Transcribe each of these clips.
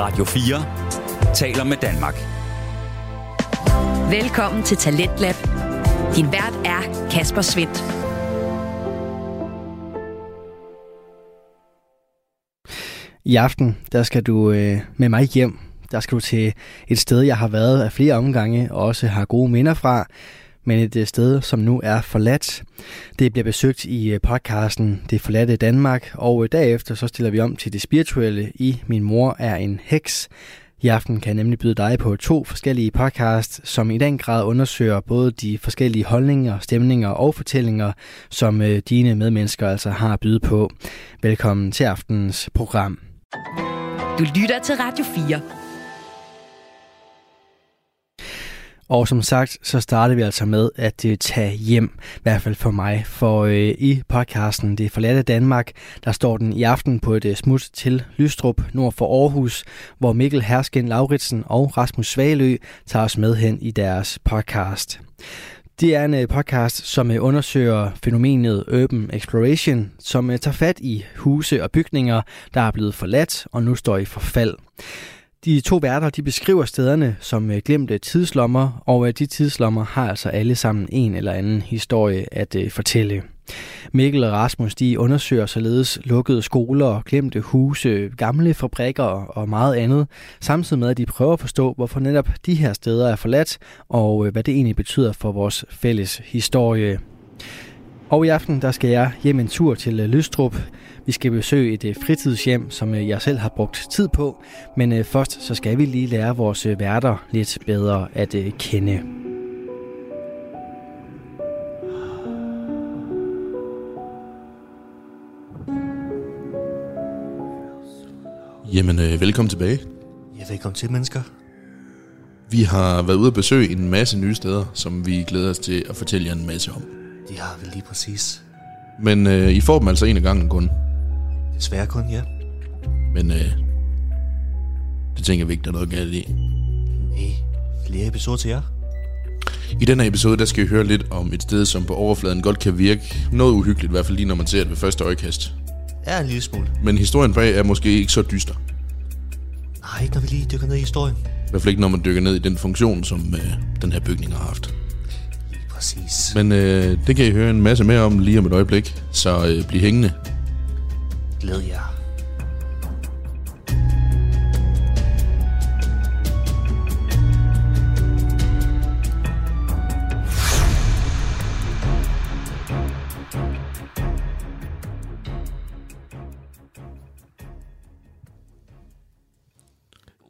Radio 4 taler med Danmark. Velkommen til Talentlab. Din vært er Kasper Svendt. I aften, der skal du øh, med mig hjem. Der skal du til et sted, jeg har været af flere omgange og også har gode minder fra, men et øh, sted, som nu er forladt. Det bliver besøgt i øh, podcasten Det forladte Danmark, og øh, derefter så stiller vi om til det spirituelle i Min mor er en heks. I aften kan jeg nemlig byde dig på to forskellige podcasts, som i den grad undersøger både de forskellige holdninger, stemninger og fortællinger, som dine medmennesker altså har at byde på. Velkommen til aftenens program. Du lytter til Radio 4. Og som sagt, så starter vi altså med at øh, tage hjem, i hvert fald for mig. For øh, i podcasten Det forladte Danmark, der står den i aften på et uh, smut til Lystrup, nord for Aarhus, hvor Mikkel Hersken Lauritsen og Rasmus Svalø tager os med hen i deres podcast. Det er en øh, podcast, som undersøger fænomenet Urban Exploration, som tager fat i huse og bygninger, der er blevet forladt og nu står i forfald. De to værter de beskriver stederne som øh, glemte tidslommer, og øh, de tidslommer har altså alle sammen en eller anden historie at øh, fortælle. Mikkel og Rasmus de undersøger således lukkede skoler, glemte huse, gamle fabrikker og meget andet, samtidig med at de prøver at forstå, hvorfor netop de her steder er forladt, og hvad det egentlig betyder for vores fælles historie. Og i aften der skal jeg hjem en tur til Lystrup. Vi skal besøge et fritidshjem, som jeg selv har brugt tid på. Men først så skal vi lige lære vores værter lidt bedre at kende. Jamen, øh, velkommen tilbage. Ja, velkommen til, mennesker. Vi har været ude at besøge en masse nye steder, som vi glæder os til at fortælle jer en masse om. Det har vi lige præcis. Men øh, I får dem altså en af gangen kun. Desværre kun, ja. Men øh, det tænker vi ikke, der er noget galt i. Nej, flere episoder til jer. I denne episode, der skal vi høre lidt om et sted, som på overfladen godt kan virke noget uhyggeligt, i hvert fald lige når man ser det ved første øjekast. Ja, en lille smule. Men historien bag er måske ikke så dyster. Nej, ikke når vi lige dykker ned i historien. I hvert fald ikke, når man dykker ned i den funktion, som øh, den her bygning har haft. Præcis. Men øh, det kan I høre en masse mere om lige om et øjeblik, så øh, bliv hængende. Glæd jer.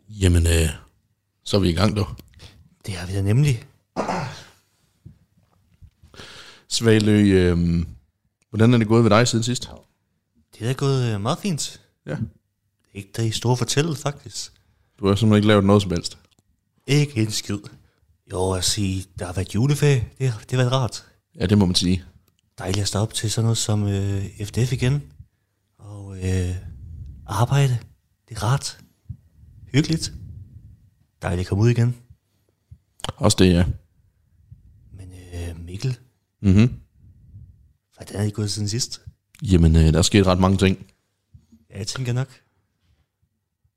Jamen, øh, så er vi i gang, du. Det har vi da nemlig. Svalø, øh, hvordan er det gået ved dig siden sidst? Det er gået øh, meget fint. Ja. Ikke det store fortælle, faktisk. Du har simpelthen ikke lavet noget som helst. Ikke en skid. Jo, at sige, der har været juleferie. Det, det har været rart. Ja, det må man sige. Dejligt at stå op til sådan noget som øh, FDF igen. Og øh, arbejde. Det er rart. Hyggeligt. Dejligt at komme ud igen. Også det, ja. Men øh, Mikkel, Mm-hmm. hvordan er det gået siden sidst? Jamen, øh, der er sket ret mange ting. Ja, jeg tænker nok.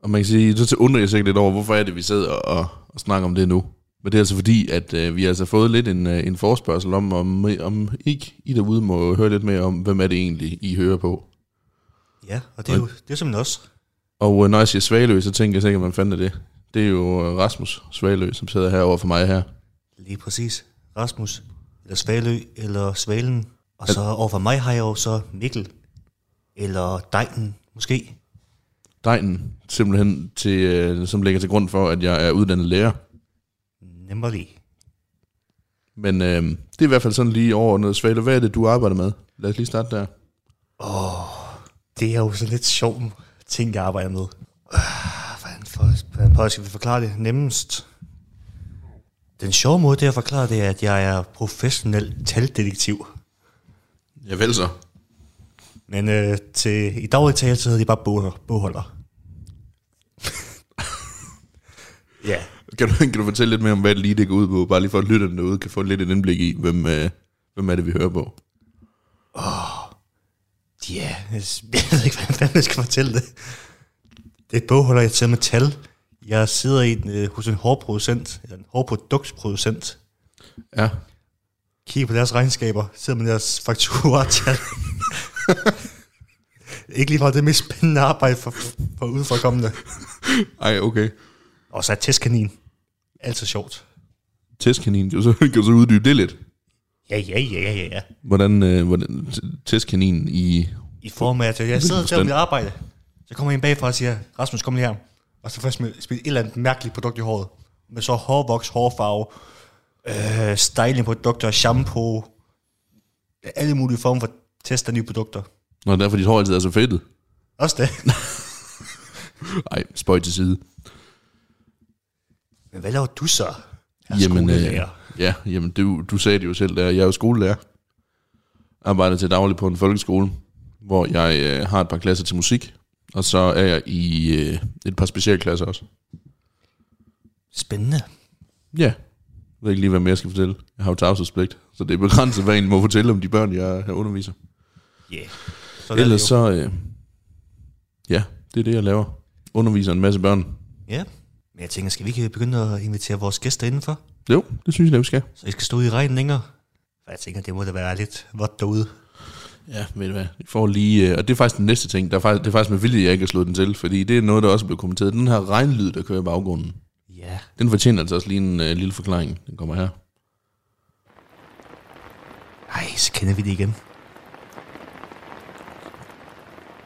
Og man kan sige, så undrer jeg sig lidt over, hvorfor er det, vi sidder og, og, snakker om det nu. Men det er altså fordi, at øh, vi har altså fået lidt en, øh, en forspørgsel om, om, om ikke I derude må høre lidt mere om, hvem er det egentlig, I hører på. Ja, og det er jo det er simpelthen os. Og øh, når jeg siger Svalø, så tænker jeg sikkert, man fanden er det. Det er jo øh, Rasmus Svalø, som sidder herovre for mig her. Lige præcis. Rasmus, eller Svalø, eller Svalen. Og så overfor mig har jeg jo så Mikkel, eller Dejten, måske. Degnen, simpelthen, til, øh, som ligger til grund for, at jeg er uddannet lærer. Nemmerlig. Men øh, det er i hvert fald sådan lige overordnet. Svale, hvad er det, du arbejder med? Lad os lige starte der. Det er jo sådan lidt sjov ting, jeg arbejder med. Øh, Hvordan, for, hvordan for, skal vi forklare det nemmest? Den sjove måde, det at forklare det, er, at jeg er professionel taldetektiv. Ja, vel så. Men øh, til, i daglig tale, så hedder de bare bogholder. bogholder. ja, Kan du, kan du fortælle lidt mere om, hvad det lige det går ud på? Bare lige for at lytterne derude kan få lidt et indblik i, hvem, øh, hvem er det, vi hører på. Ja, jeg ved ikke, hvordan jeg skal fortælle det. Det er et bogholder, jeg tager med tal. Jeg sidder i en, øh, hos en hårproducent, eller en hårproduktsproducent, Ja. kigger på deres regnskaber, sidder med deres fakturatal. Ikke lige det mest spændende arbejde for, for udforkommende. Ej, okay. Og så er testkanin. Altid sjovt. Testkanin, kan du så, kan du så uddybe det lidt? Ja, ja, ja, ja, ja. Hvordan, øh, hvordan testkaninen i... I form af, at jeg sidder tager mit arbejde. Så kommer en bagfra og siger, Rasmus, kom lige her. Og så først med et eller andet mærkeligt produkt i håret. Med så hårvoks, hårfarve, øh, stylingprodukter, shampoo. Alle mulige former for test af nye produkter. Nå, derfor dit hår altid er så fedtet. Også det. Ej, spøj til side. Men hvad laver du så? herre Jamen, øh, ja, jamen du, du sagde det jo selv der. Jeg er jo skolelærer. Arbejder til daglig på en folkeskole, hvor jeg øh, har et par klasser til musik. Og så er jeg i øh, et par specialklasser også. Spændende. Ja, jeg ved ikke lige, hvad mere jeg skal fortælle. Jeg har jo tavshedspligt, så det er begrænset, hvad egentlig må fortælle om de børn, jeg, jeg underviser. Ja. Yeah. Så det Ellers så, øh, ja, det er det, jeg laver. Underviser en masse børn. Ja. Men jeg tænker, skal vi ikke begynde at invitere vores gæster indenfor? Jo, det synes jeg, vi skal. Så I skal stå ude i regnen længere? For jeg tænker, det må da være lidt vådt derude. Ja, ved du hvad, vi får lige, øh, og det er faktisk den næste ting, der er faktisk, det er faktisk med vilje, jeg ikke har slået den til, fordi det er noget, der også er blevet kommenteret. Den her regnlyd, der kører i baggrunden, Ja. den fortjener altså også lige en uh, lille forklaring. Den kommer her. Ej, så kender vi det igen.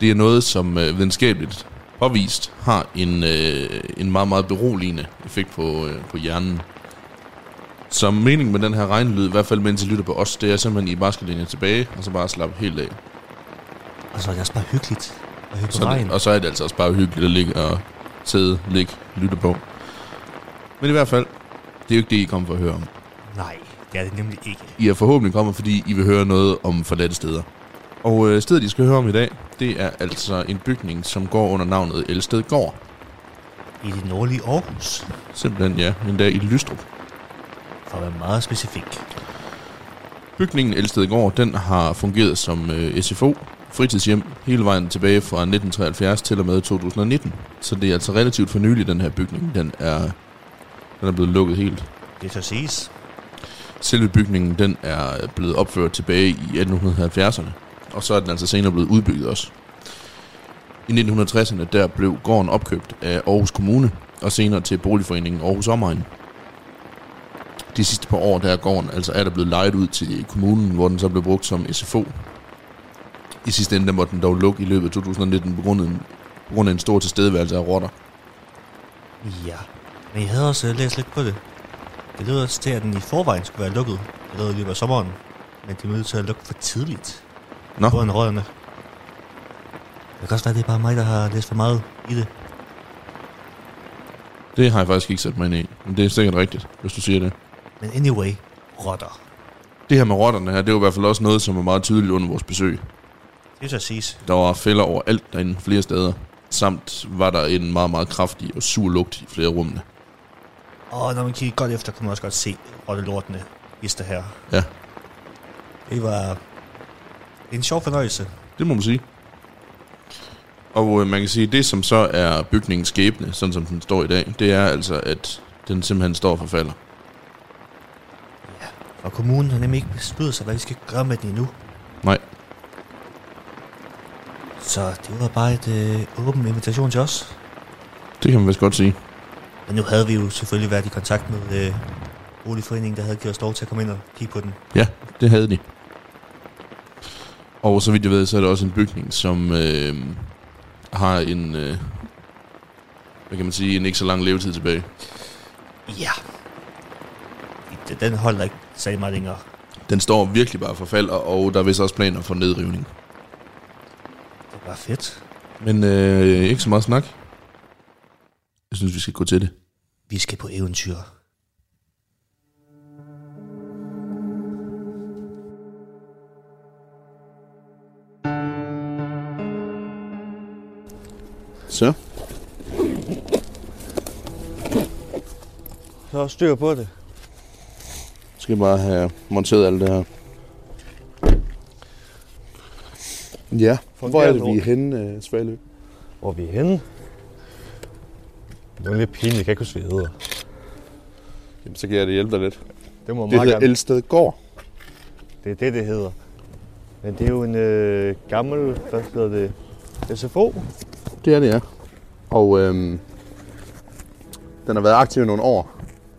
Det er noget, som øh, videnskabeligt påvist har en, øh, en meget, meget beroligende effekt på, øh, på hjernen. Så meningen med den her regnlyd, i hvert fald mens I lytter på os, det er simpelthen, I bare skal læne tilbage, og så bare slappe helt af. Og så er det også bare hyggeligt. Og hygge Så regn. det, og så er det altså også bare hyggeligt at ligge og sidde, ligge, lytte på. Men i hvert fald, det er jo ikke det, I kommer for at høre om. Nej, det er det nemlig ikke. I er forhåbentlig kommet, fordi I vil høre noget om forladte steder. Og øh, stedet, I skal høre om i dag, det er altså en bygning, som går under navnet Elsted Gård. I det nordlige Aarhus. Simpelthen, ja, endda i Lystrup. For at være meget specifik. Bygningen Elsted Gård, den har fungeret som øh, SFO, fritidshjem, hele vejen tilbage fra 1973 til og med 2019. Så det er altså relativt for nylig, den her bygning. Den er, den er blevet lukket helt. Det så siges. Selve bygningen, den er blevet opført tilbage i 1870'erne. Og så er den altså senere blevet udbygget også. I 1960'erne, der blev gården opkøbt af Aarhus Kommune, og senere til boligforeningen Aarhus Omegn. De sidste par år, der er gården altså er der blevet lejet ud til kommunen, hvor den så blev brugt som SFO. I sidste ende, der måtte den dog lukke i løbet af 2019 på grund af en, på grund af en stor tilstedeværelse af rotter. Ja. Men jeg havde også øh, læst lidt på det. Det lød også til, at den i forvejen skulle være lukket. Lød i løbet af sommeren. Men de er nødt til at lukke for tidligt. Nå, På en rotterne. Det kan også være, det er bare mig, der har læst for meget i det. det har jeg faktisk ikke sat mig ind i, men det er sikkert rigtigt, hvis du siger det. Men anyway, rotter. Det her med rotterne her, det var i hvert fald også noget, som var meget tydeligt under vores besøg. Det så siges. Der var fælder overalt derinde flere steder. Samt var der en meget, meget kraftig og sur lugt i flere rummene. Og når man kigger godt efter, kan man også godt se rottelortene hister her. Ja, Det var en sjov fornøjelse. det må man sige. Og øh, man kan sige, at det som så er bygningens skæbne, sådan som den står i dag, det er altså, at den simpelthen står og forfalder. Og kommunen har nemlig ikke besluttet sig, hvad vi skal gøre med den endnu. Nej, Så det var bare et øh, åben invitation til os. det kan man vist godt sige. Men nu havde vi jo selvfølgelig været i kontakt med øh, boligforeningen, der havde givet os lov til at komme ind og kigge på den. Ja, det havde de. Og så vidt jeg ved, så er det også en bygning, som øh, har en, øh, hvad kan man sige, en ikke så lang levetid tilbage. Ja. Den- Den holder ikke meget længere. Den står virkelig bare og forfalder, og der er vist også planer for nedrivning. Det var fedt. Men øh, ikke så meget snak. Jeg synes, vi skal gå til det. Vi skal på eventyr. Så. Så styr på det. Skal bare have monteret alt det her. Ja, hvor er det, vi er henne, uh, Svalø? Hvor er vi henne? Det er lidt pinligt, jeg kan ikke huske, hvad hedder. Jamen, så kan jeg det hjælpe dig lidt. Det må Det meget hedder gerne. Elsted Gård. Det er det, det hedder. Men det er jo en øh, gammel, hvad hedder det, SFO. Det er det, ja. Og øhm, den har været aktiv i nogle år.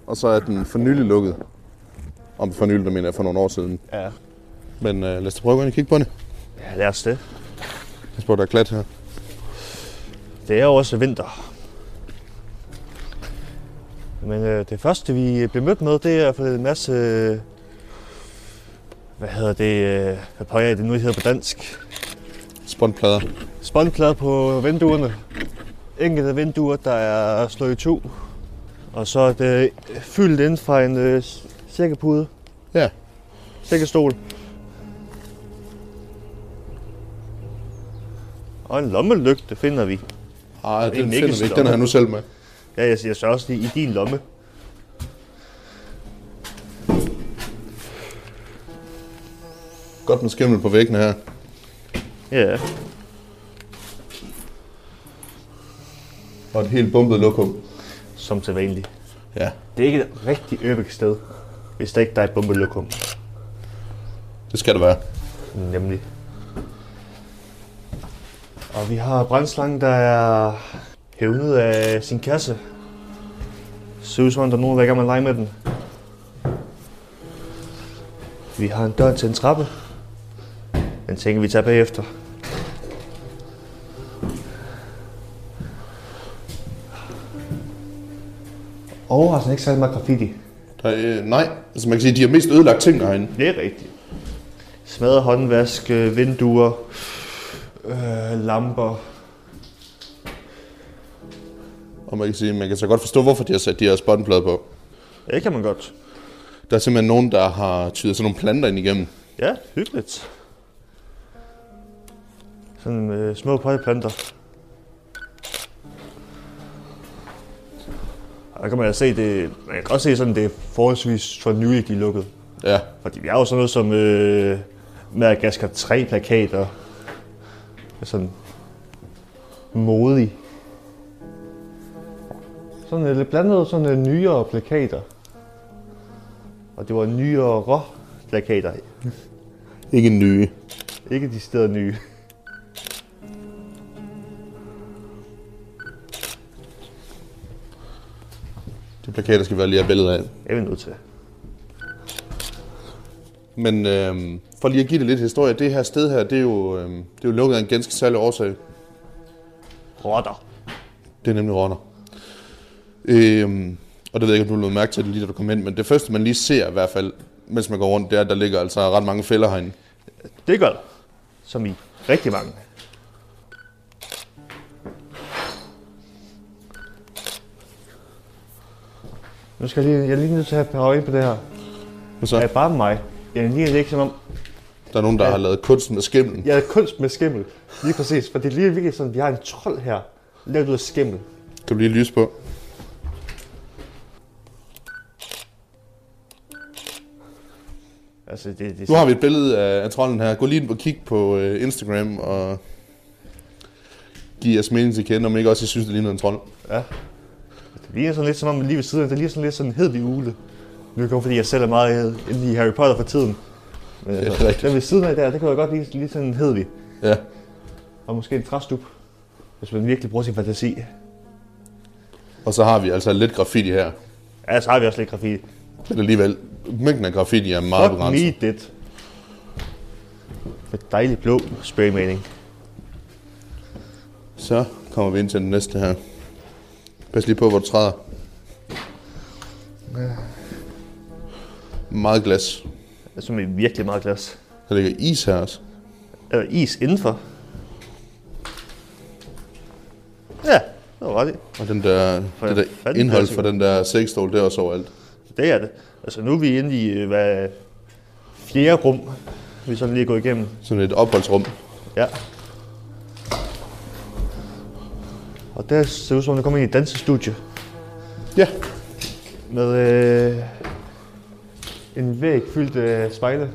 Og så er den for nylig lukket. Om for nylig, der mener jeg for nogle år siden. Ja. Men øh, lad os prøve at gå ind og kigge på det. Ja, lad os det. Jeg spørger, der er klat her. Det er jo også vinter. Men øh, det første, vi bliver mødt med, det er fald en masse... Øh, hvad hedder det? Øh, hvad påjer det nu hedder på dansk? Spåndplader. Spåndplader på vinduerne. Enkelte vinduer, der er slået i to. Og så er det fyldt ind fra en øh, sækkepude. Ja. Sækkestol. Og en lommelygte finder vi. Ej, en den finder vi ikke. Den har jeg nu selv med. Ja, jeg siger så også lige i din lomme. Godt med skimmel på væggene her. Ja, Og et helt bumpet lokum. som til vanligt. Ja, Det er ikke et rigtig øvrigt sted, hvis der ikke der er et bombelokum. det skal det være. Nemlig. Og vi har brændslangen, der er hævnet af sin kasse. Ser ud som om, der er nogen, der er i gang med at lege med den. Vi har en dør til en trappe. Den tænker vi tager bagefter. Overraskende ikke særlig meget graffiti. Der er, øh, nej, altså man kan sige, at de har mest ødelagt ting herinde. Det er rigtigt. Smadret håndvask, øh, vinduer, øh, lamper. Og man kan sige, man kan så godt forstå, hvorfor de har sat de her spåndplader på. Ja, det kan man godt. Der er simpelthen nogen, der har tydet sådan nogle planter ind igennem. Ja, hyggeligt. Sådan øh, små potteplanter. Og der kan man jo se, det, man kan også se sådan, det er forholdsvis for nyligt, de er lukket. Ja, Fordi vi har jo sådan noget som øh, Madagaskar 3 plakater. Sådan modig. Sådan øh, lidt blandet sådan øh, nyere plakater. Og det var nyere plakater. ikke nye. Ikke de steder nye. De plakater skal vi lige have billeder af. Det er vi nødt til. Men øhm, for lige at give det lidt historie, det her sted her, det er jo, øhm, det er jo lukket af en ganske særlig årsag. Rotter. Det er nemlig rotter. Øhm, og det ved jeg ikke, om du har mærke til det lige, da du kom ind, men det første, man lige ser i hvert fald, mens man går rundt, det er, at der ligger altså ret mange fælder herinde. Det gør der. Som i rigtig mange. Nu skal jeg lige, jeg er lige nødt til at have øje på det her. Og så Er det bare mig? Jeg ligner det ikke som om, der er nogen, der har lavet kunst med skimmel. jeg er kunst med skimmel. Lige præcis, for det ligner virkelig sådan, vi har en trold her, lavet ud af skimmel. Kan du lige lyse på? Altså, det, det, Nu har vi et billede af, af trolden her. Gå lige ind og kig på øh, Instagram og giv jeres mening til kende, om I ikke også I synes, det ligner en trold. Ja. Det ligner sådan lidt som om lige ved siden det ligner sådan lidt sådan en hedvig ule. Nu er det kun fordi, jeg selv er meget inde i Harry Potter for tiden. Men er altså, rigtigt. den ved siden af der, det kan jeg godt lide, lige sådan en hedvig. Ja, Og måske en træstup, hvis man virkelig bruger sin fantasi. og så har vi altså lidt graffiti her. Ja, så har vi også lidt graffiti. Men alligevel, mængden af graffiti er meget Fuck begrænset. me det. Med dejlig blå spraymaling. Så kommer vi ind til den næste her. Pas lige på, hvor du træder. Meget glas. Er som i virkelig meget glas. Der ligger is her også. Eller is indenfor. Ja, det var ret i. Og den der, For det der indhold klassiker. fra den der sækstol, det er også overalt. Det er det. Altså nu er vi inde i øh, hvad, fjerde rum, vi sådan lige er gået igennem. Sådan et opholdsrum. Ja. Og der ser ud som om, der kommer ind i et dansestudie Ja, med øh, en væg fyldt af spejle.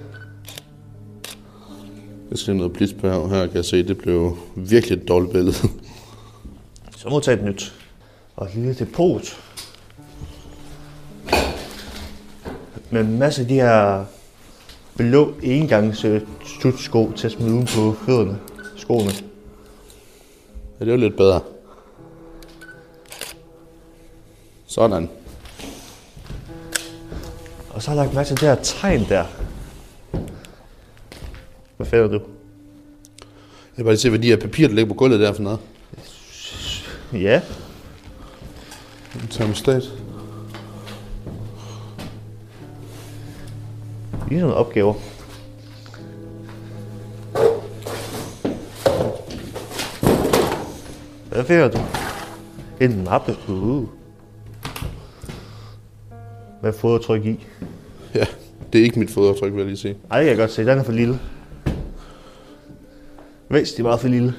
jeg skal noget blitz på her. Her kan jeg se, det blev virkelig et dårligt billede. Så må tage et nyt. Og et lille depot. Med en masse af de her blå engangs studsko til at smide ud på fødderne. Skoene. Ja, det er jo lidt bedre. Sådan. Og så har jeg lagt mærke til det her tegn der. Hvad finder du? Jeg vil bare lige se, hvad de her papir, der ligger på gulvet der er for noget. Ja, termostat. lige nogle opgaver. Hvad finder du? En mappe. Uh. Hvad fodretryk i? Ja, det er ikke mit fodaftryk, vil jeg lige sige. Ej, det kan jeg godt se. Den er for lille. Er meget for lille.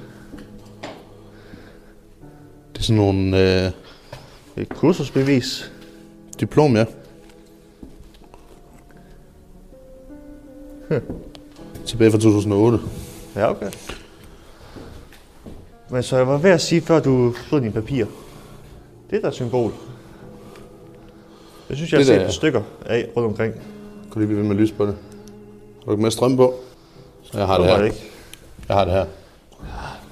Det er sådan nogle øh, Et kursusbevis. diplom, ja. Tilbage fra 2008. Ja, okay. Men så jeg var ved at sige, før du slog dine papir. Det er der et symbol. Det synes jeg, jeg Det har der, set ja. et stykker af rundt omkring. Kan du lige blive ved med lys på det? Har du ikke med strøm på? Så jeg har det var her. det ikke. Jeg har det her.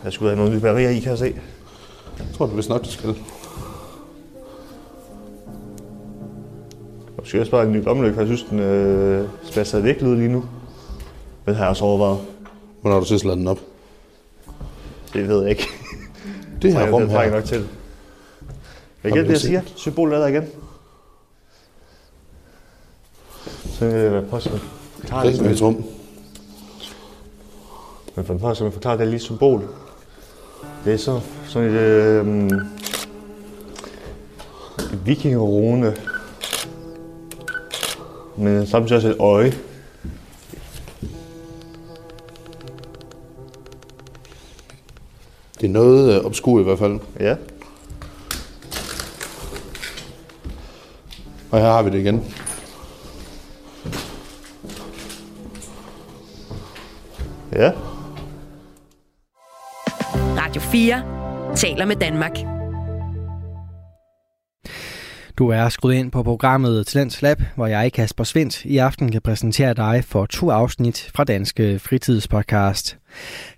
Jeg skulle have nogle nye batterier i, kan jeg se. Jeg tror, det er vist nok, det skal. Jeg også bare en ny lommelygte, for jeg synes, den øh, spasser væk ud lige nu. Det har jeg også overvejet. Hvornår har du sidst ladet den op? Det ved jeg ikke. Det her Jeg rum det her. nok til. Men igen, du det jeg siger. Symbolet er der igen. Så øh, hvad posten forklare det. Rigtig rum. Men for første skal forklare det lille symbol. Det er så sådan et øh, et vikingerune. Men samtidig også et øje. Det er noget øh, obskur i hvert fald. Ja. Og her har vi det igen. Ja. Radio 4 taler med Danmark. Du er skruet ind på programmet Talents Lab, hvor jeg, Kasper Svendt, i aften kan præsentere dig for to afsnit fra Danske Fritidspodcast.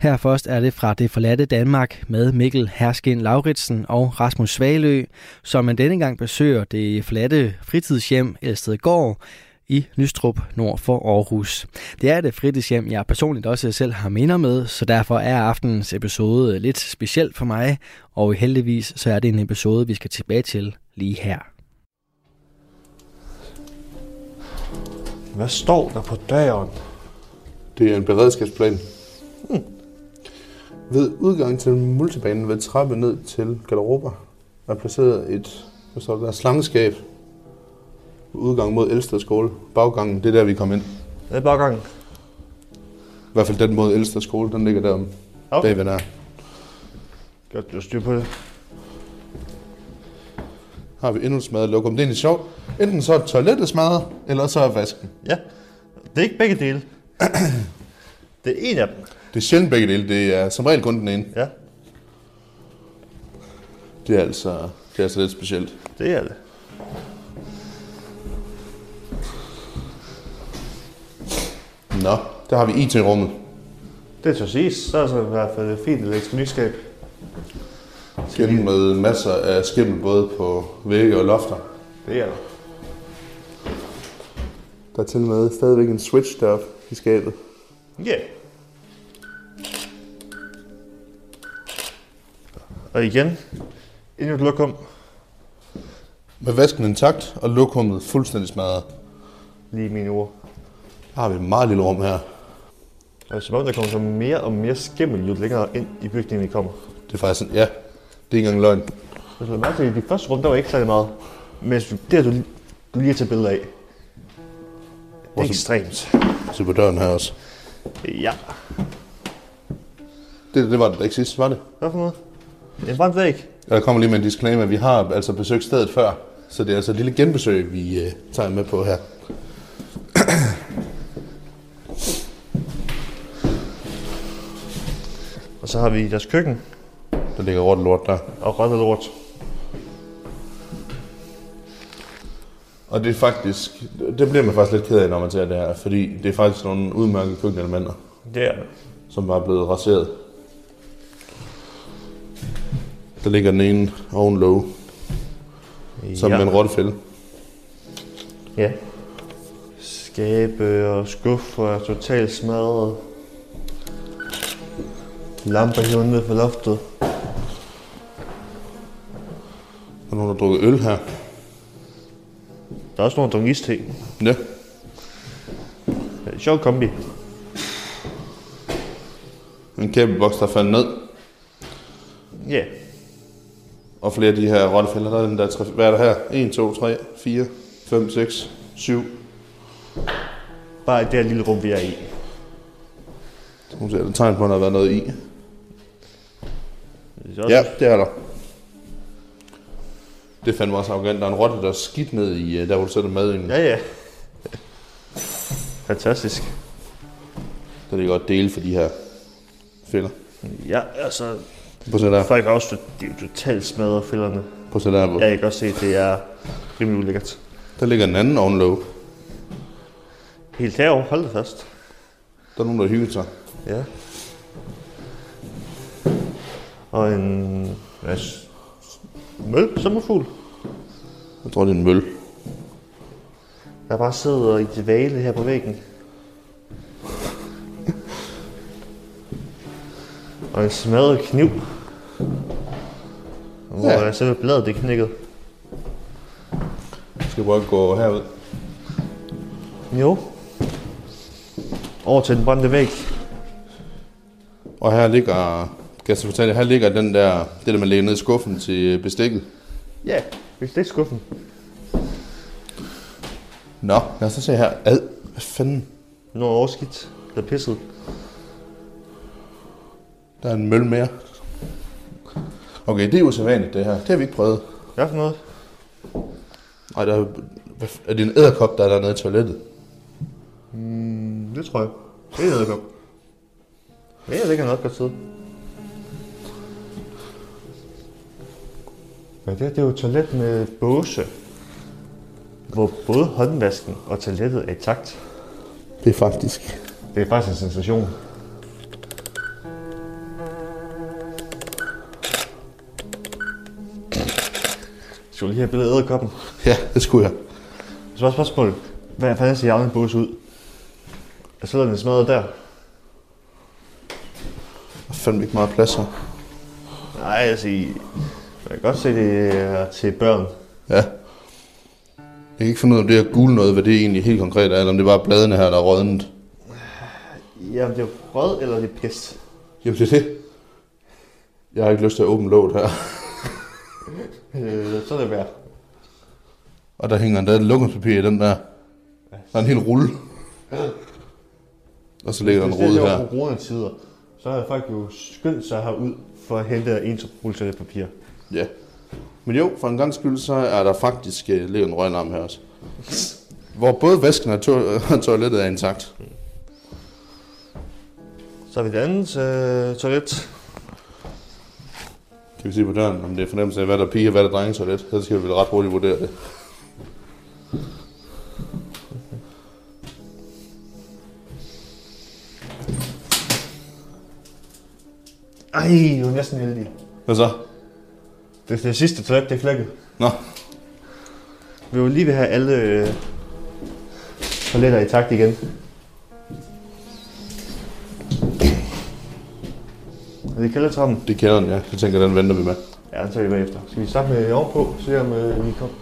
Her først er det fra Det Forladte Danmark med Mikkel Herskin Lauritsen og Rasmus Svalø, som man denne gang besøger det forladte fritidshjem Elstedgård i Lystrup nord for Aarhus. Det er et fritidshjem, jeg personligt også selv har minder med, så derfor er aftenens episode lidt speciel for mig, og heldigvis så er det en episode, vi skal tilbage til lige her. Hvad står der på døren? Det er en beredskabsplan. Hmm. Ved udgang til multibanen ved trappe ned til garderober er placeret et hvad står der, slangeskab udgang mod Elsted skole. Baggangen, det er der, vi kom ind. Det er baggangen. I hvert fald den mod Elsted skole, den ligger der om Okay. bagved der. Godt, du har styr på det. Har vi endnu et smadret lokum. Det er egentlig sjovt. Enten så er toilettet smadret, eller så er vasken. Ja. Det er ikke begge dele. det er en af dem. Det er sjældent begge dele. Det er som regel kun den ene. Ja, Det er altså, det er altså lidt specielt. det er det. Nå, der har vi IT-rummet. Det tør siges. Så er der så i hvert fald et fint elektronikskab. Igen med masser af skimmel både på vægge og lofter. Det er der. Der er til og med stadigvæk en switch deroppe i skabet. Ja. Yeah. Og igen, endnu et lokum. Med vasken intakt og lokummet fuldstændig smadret. Lige mine ord. Der har vi et meget lille rum her. Og det som om, der kommer så mere og mere skimmel, jo længere ind i bygningen vi kommer. Det er faktisk sådan, ja, det er ikke engang løgn. Hvis du mærke til, i de første rum, der var ikke særlig meget. Men det har du, du lige har taget billeder af. Det er ekstremt. Se på døren her også. Ja. Det, det var det ikke sidst, var det? Hvad for noget? En brændt væg. Ja, Der kommer lige med en disclaimer. Vi har altså besøgt stedet før, så det er altså et lille genbesøg, vi øh, tager med på her. Og så har vi deres køkken Der ligger råt lort der. og rødt lort. Og det er faktisk, det bliver man faktisk lidt ked af, når man ser det her, fordi det er faktisk nogle udmærkede køkkenelementer, Det er det. som bare er blevet raseret. Der ligger den ene oven low, som ja. en rottefælde. Ja. Skabe og skuffer er totalt smadret. Lamper hivet ned fra loftet. Der er nogen, der drukker øl her. Der er også nogen, der drikker iste. Ja, sjov kombi. en kabelboks, der faldt ned. Ja. Og flere af de her rottefælder, der er den der, tre- hvad er der her? 1, 2, 3, 4, 5, 6, 7. Bare i det her lille rum, vi er i. Nu ser jeg tegn på, at der har været noget i. Det er også, Ja, det er der. Det er fandme også arrogant. Der er en rotte, der er skidt ned i, øh, der hvor du sætter mad ind. Ja, ja. Fantastisk. Der ligger godt dele for de her fælder. Ja, altså, Prøv at se der. folk har også de er jo totalt smadret fælderne. Prøv at se der. hvor- Ja, jeg kan også se, at det er rimelig ulækkert. Der ligger en anden oven low. Helt herovre, hold det fast. Der er nogen, der hygger sig. Ja. Og en s- møl, sommerfugl, Jeg tror, det er en møl. der bare sidder i dvale her på væggen. Og en smadret kniv. Hvor Ja. ja. selve bladet det er knækket. Jeg skal bare gå herud. Jo. Over til den brændte væg. Og her ligger, kan jeg så fortælle, jer, her ligger den der, det der man lægger ned i skuffen til bestikket. Ja, hvis det er skuffen. Nå, lad os så se her. Ad, hvad fanden? Noget overskidt. Eller pisset. Der er en møl mere. Okay, det er usædvanligt det her. Det har vi ikke prøvet. Hvad for noget? Nej, der er, er det en æderkop, der er dernede i toilettet? Mm, det tror jeg. Det er det godt. Ja, det kan nok godt sidde. Ja, det, her, det er jo et toilet med båse. Hvor både håndvasken og toilettet er i takt. Det er faktisk. Det er faktisk en sensation. Skal du lige have billedet af æderkoppen? Ja, det skulle jeg. Så var spørgsmålet, hvad fanden ser jeg en bås ud? Jeg sidder den smadret der. Der er fandme ikke meget plads her. Nej, altså, jeg kan godt se, det er til børn. Ja. Jeg kan ikke finde ud af, om det her gule noget, hvad det egentlig helt konkret er, eller om det er bare bladene her, der er rådnet. Jamen, det er rød eller det er pest. Jamen, det er det. Jeg har ikke lyst til at åbne låget her. Øh, så er det værd. Og der hænger endda et lukkenspapir i den der. Der er en hel rulle. Og så ligger der en Hvis her. det er coronatider, så har folk jo skyndt sig herud for at hente en rulle toiletpapir. Ja. Men jo, for en gang skyld, så er der faktisk uh, ligger en røgalarm her også. Hvor både vasken og to- og toilettet er intakt. Så har vi det andet øh, toilet. Kan vi se på døren, om det er fornemmelse af, hvad der er pige og hvad der er drengetoilet. Så skal vi vel ret hurtigt vurdere det. Ej, du er næsten heldig. Hvad så? Det er det sidste toilet, det er flækket. Nå, Vi vil lige have alle øh, toiletter i takt igen. Er det kældertrappen? det kender den, ja. Jeg tænker, den venter vi med. Ja, den tager vi bagefter. Skal vi starte med ovenpå, se om øh, vi kommer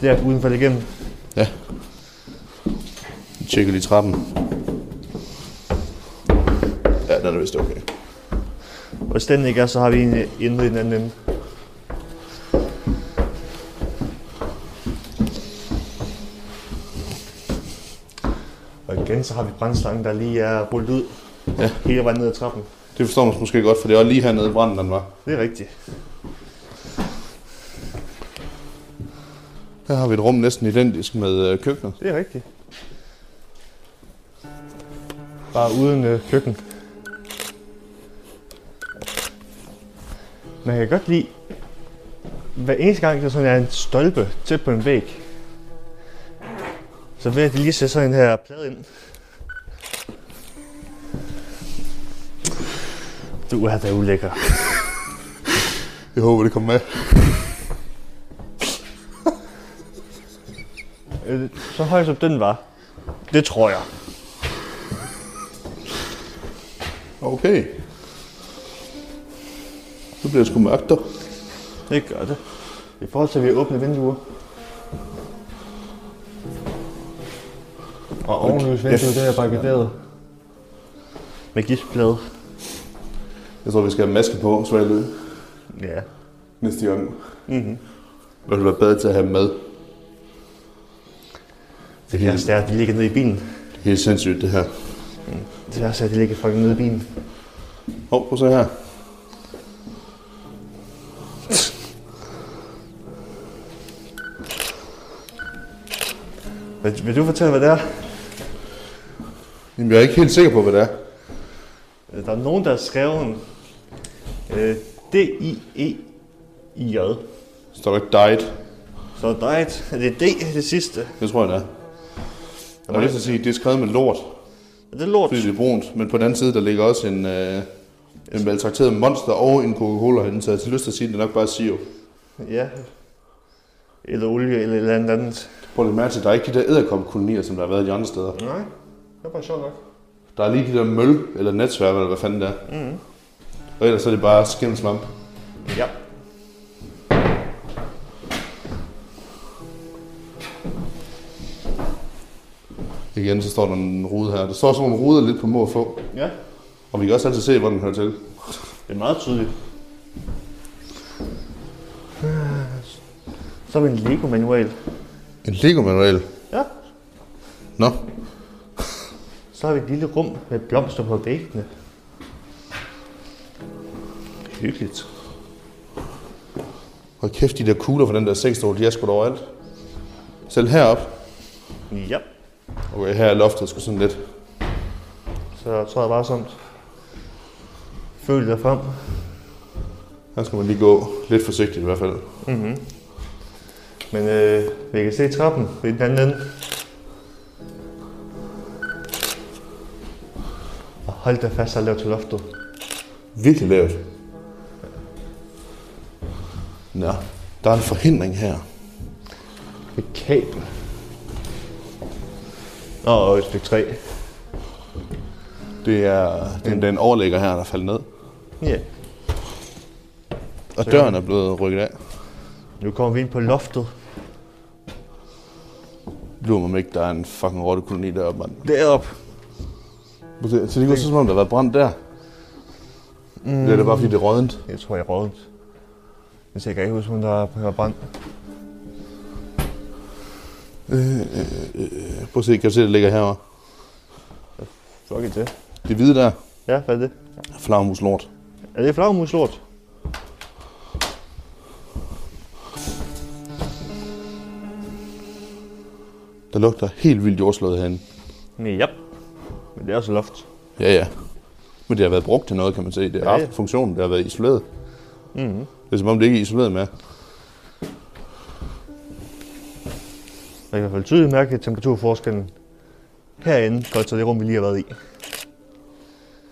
der uden for det igennem. Vi tjekker lige trappen. Ja, den er vist okay. Hvis den ikke er, så har vi en inde i den anden ende. Og igen, så har vi brændslangen, der lige er rullet ud. Ja. Hele vejen ned ad trappen. Det forstår man måske godt, for det var lige hernede i branden, den var. Det er rigtigt. Her har vi et rum næsten identisk med øh, køkkenet. Det er rigtigt. Bare uden øh, køkken. Man kan godt lide, hver eneste gang, der sådan er en stolpe tæt på en væg, Så vil jeg lige sætte sådan en her plade ind. Du er da ulækker. Jeg håber, det kommer med. Øh, Så høj som den var. Det tror jeg. Okay. Nu bliver det sgu mørkt, dog. Det gør det. I forhold til, at vi åbner vinduer. Og ovenlysvinduet, det er barrikaderet. Med giftplade. Jeg tror, vi skal have maske på, Svalø, Ja. næste gang. Mm-hmm. Det vil være bedre til at have mad. Det værste er, at de ligger nede i bilen. Det er helt sindssygt, det her. Det værste er, at de ligger fucking nede i bilen. Hov, prøv at se her. Vil, vil du fortælle, hvad det er? Jamen, jeg er ikke helt sikker på, hvad det er. Der er nogen, der har skrevet øh, D-I-E-I-J. Står der ikke diet? Så er der et. Er det D, det sidste? Det tror jeg, det er. Jeg til at sige, det er skrevet med lort, Er det lort? fordi det er brunt. Men på den anden side, der ligger også en, øh, en maltrakteret monster og en Coca-Cola herinde, så jeg har lyst til at sige, at det er nok bare sirup. Ja. Eller olie, eller et eller andet andet. Prøv lige mærke til, at der er ikke de der æderkopkolonier, som der har været de andre steder. Nej, det er bare sjovt nok. Der er lige de der møl, eller netsværme, eller hvad fanden det er. Mm. Og ellers er det bare skinsvamp. Ja. Igen, så står der en rude her. Der står sådan nogle ruder lidt på må og få. Ja, Og vi kan også altid se, hvor den hører til. det er meget tydeligt. Så har vi en Lego-manual. En Lego-manual. Ja. Nå, Så har vi et lille rum med blomster på væggene. Hyggeligt. Hold kæft, de der kugler fra den der sexstol, de er sgu overalt. Selv herop. Ja. Okay, her er loftet sgu sådan lidt. Så tror jeg bare sådan. Føl dig frem. Her skal man lige gå lidt forsigtigt i hvert fald. Men øh, vi kan se trappen ved den anden ende. Og hold da fast og lav til loftet. Virkelig lavt. Nå, der er en forhindring her. Et kabel. Og et stykke træ. Det er den, den overlægger her, der er faldet ned. Ja. Og døren er blevet rykket af. Nu kommer vi ind på loftet. Lurer mig ikke, der er en fucking rottekoloni deroppe, mand. Derop. Prøv at se, Så det går så som om, der har været brændt der. Mm. Det er det bare, fordi det er rådent. Jeg tror, jeg er rådent. Jeg kan ikke huske, om der er brand. Prøv at se, kan du se, det ligger herovre? Fuck it det. Det hvide der, Ja, hvad er det? flagmuslort. Er det flagmuslort? Der lugter helt vildt jordslået herinde. Ja. Men det er også loft. Ja, ja. Men det har været brugt til noget, kan man se. Det har Ja, ja. haft funktion, det har været isoleret. Mm-hmm. Det er som om, det ikke er isoleret med. Jeg kan i hvert fald tydeligt mærke temperaturforskellen herinde kontra det rum, vi lige har været i.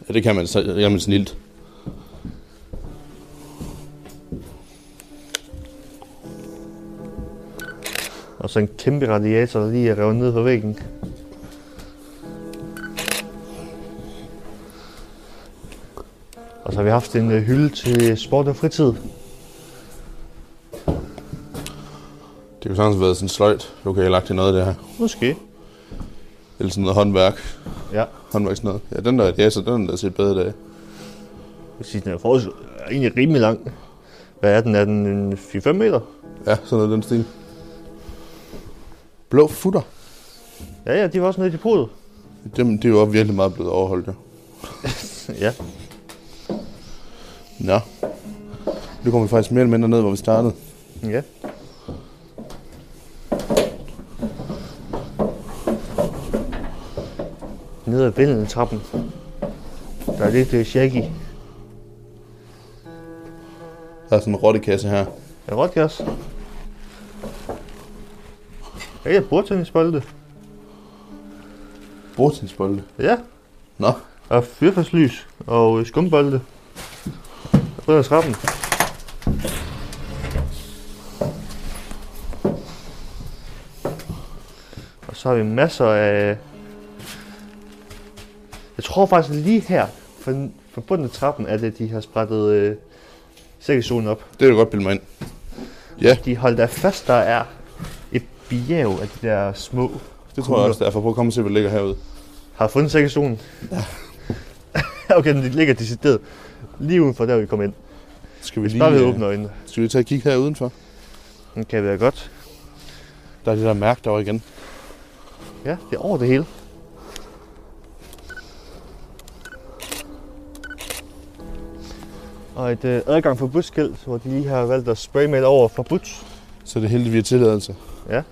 Ja, det kan man, så- jamen snilt. Og så en kæmpe radiator, der lige er revet ned på væggen. Og så har vi haft en øh, hylde til sport og fritid. Det kunne sagtens have været sådan sløjt. I noget af det her. Måske. Eller sådan noget håndværk. Ja. Håndværks noget. Ja, den der, ja, så den der set bedre dag. Sige, den er, forholds, er egentlig rimelig lang. Hvad er den? Er den en 4-5 meter? Ja, sådan noget den stil. Blå futter. Ja, ja, de var også nede i depotet. Dem, det er jo også virkelig meget blevet overholdt, ja. Ja. Nå. Nu kommer vi faktisk mere eller mindre ned, hvor vi startede. Ja. Nede ad vindeltrappen. Der er lidt øh, shaggy. Der er sådan en rottekasse her. Er det rådgas? Ja, jeg bordtennisbolde. Bordtidsbolde. Ja, Nå, og fyrfærdslys og øh, skumbolde. Og på trappen. Og så har vi masser af... Jeg tror faktisk lige her, for, for bunden af trappen, er det, de har sprættet øh, sækkesolen op. det er du godt bilde mig ind. Ja, De holdt der fast, der er et bjerg af de der små det tror jeg også, derfor. Prøv at komme og se, hvad der ligger herude. Har fundet sækkesolen. Ja. okay, den ligger decideret lige uden for der, vi kom ind. Skal vi lige, Bare at øh, åbne øjnene. skal vi tage et kig her udenfor? Den kan være godt. Der er det der mærke derovre igen. Ja, det er over det hele. Og et øh, adgang for busskilt, hvor de lige har valgt at spraymale over forbudt. Så det er heldigt, vi har tilladelse. Ja.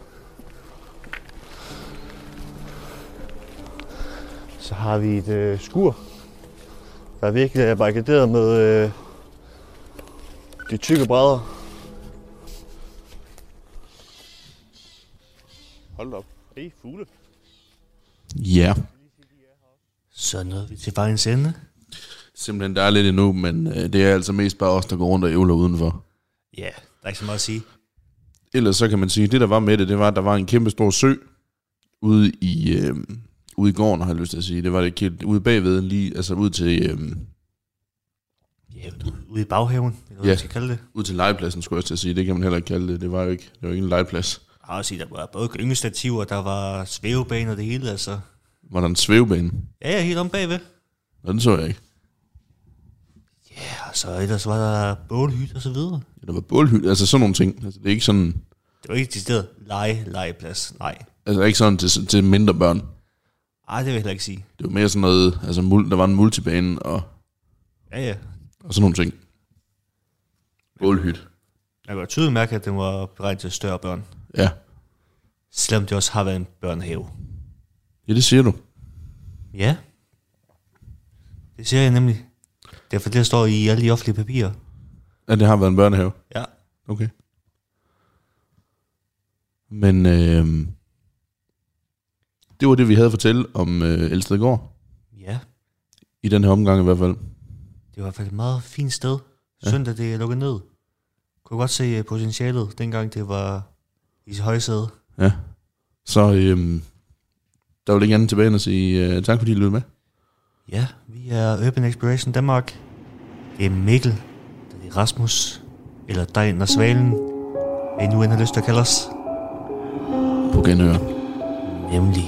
Så har vi et øh, skur, der virkelig er barrikaderet med øh, de tykke brædder. Hold op. Hey, fugle. Ja. Så nåede vi til vejens ende. Simpelthen, der er lidt endnu, men øh, det er altså mest bare os, der går rundt og ævler udenfor. Ja, der er ikke så meget at sige. Ellers så kan man sige, at det der var med det, det var, at der var en kæmpe stor sø ude i, øh, ude i gården, har jeg lyst til at sige. Det var det helt ude bagved, lige, altså ud til, øh, Ja, ude i baghaven, eller Ja. man skal kalde det. ud til legepladsen, skulle jeg til at sige. Det kan man heller ikke kalde det. Det var jo ikke, det var ikke en legeplads. Jeg har også sige, der var både gyngestativer, der var svævebane og det hele, altså. Var der en svævebane? Ja, ja, helt om bagved. Nå, den så jeg ikke. Så ellers var der bålhyt og så videre. Ja, Der var bålhyld, altså sådan nogle ting. Altså, det er ikke sådan, Det var ikke stedet lege, legeplads. Nej. altså ikke sådan til, til mindre børn. Ej, det vil jeg heller ikke sige. Det var mere sådan noget, altså mul, der var en multibane og, Ja, ja. og sådan nogle ting. Bålhyt. Jeg kan tydeligt mærke, at den var beregnet til større børn. Ja. Selvom det også har været en børnehave. ja, det siger du. Ja. Det siger jeg nemlig. Det er for det, der står i alle de offentlige papirer. Ja, det har været en børnehave. Ja. Okay. Men øh, det var det, vi havde at fortælle om øh, Elstedgård. Ja. I den her omgang i hvert fald. Det var i hvert fald et meget fint sted. Ja. Søndag, det er lukket ned. Kunne godt se øh, potentialet, dengang det var i højsæde. Ja. Så øh, der var ikke andet tilbage end at sige øh, tak, fordi I lyttede med. Ja, vi er Urban Exploration Danmark. Det er Mikkel, det er Rasmus, eller Dejen og Svalen, hvad I nu end har lyst til at kalde os. På genhør. Nemlig.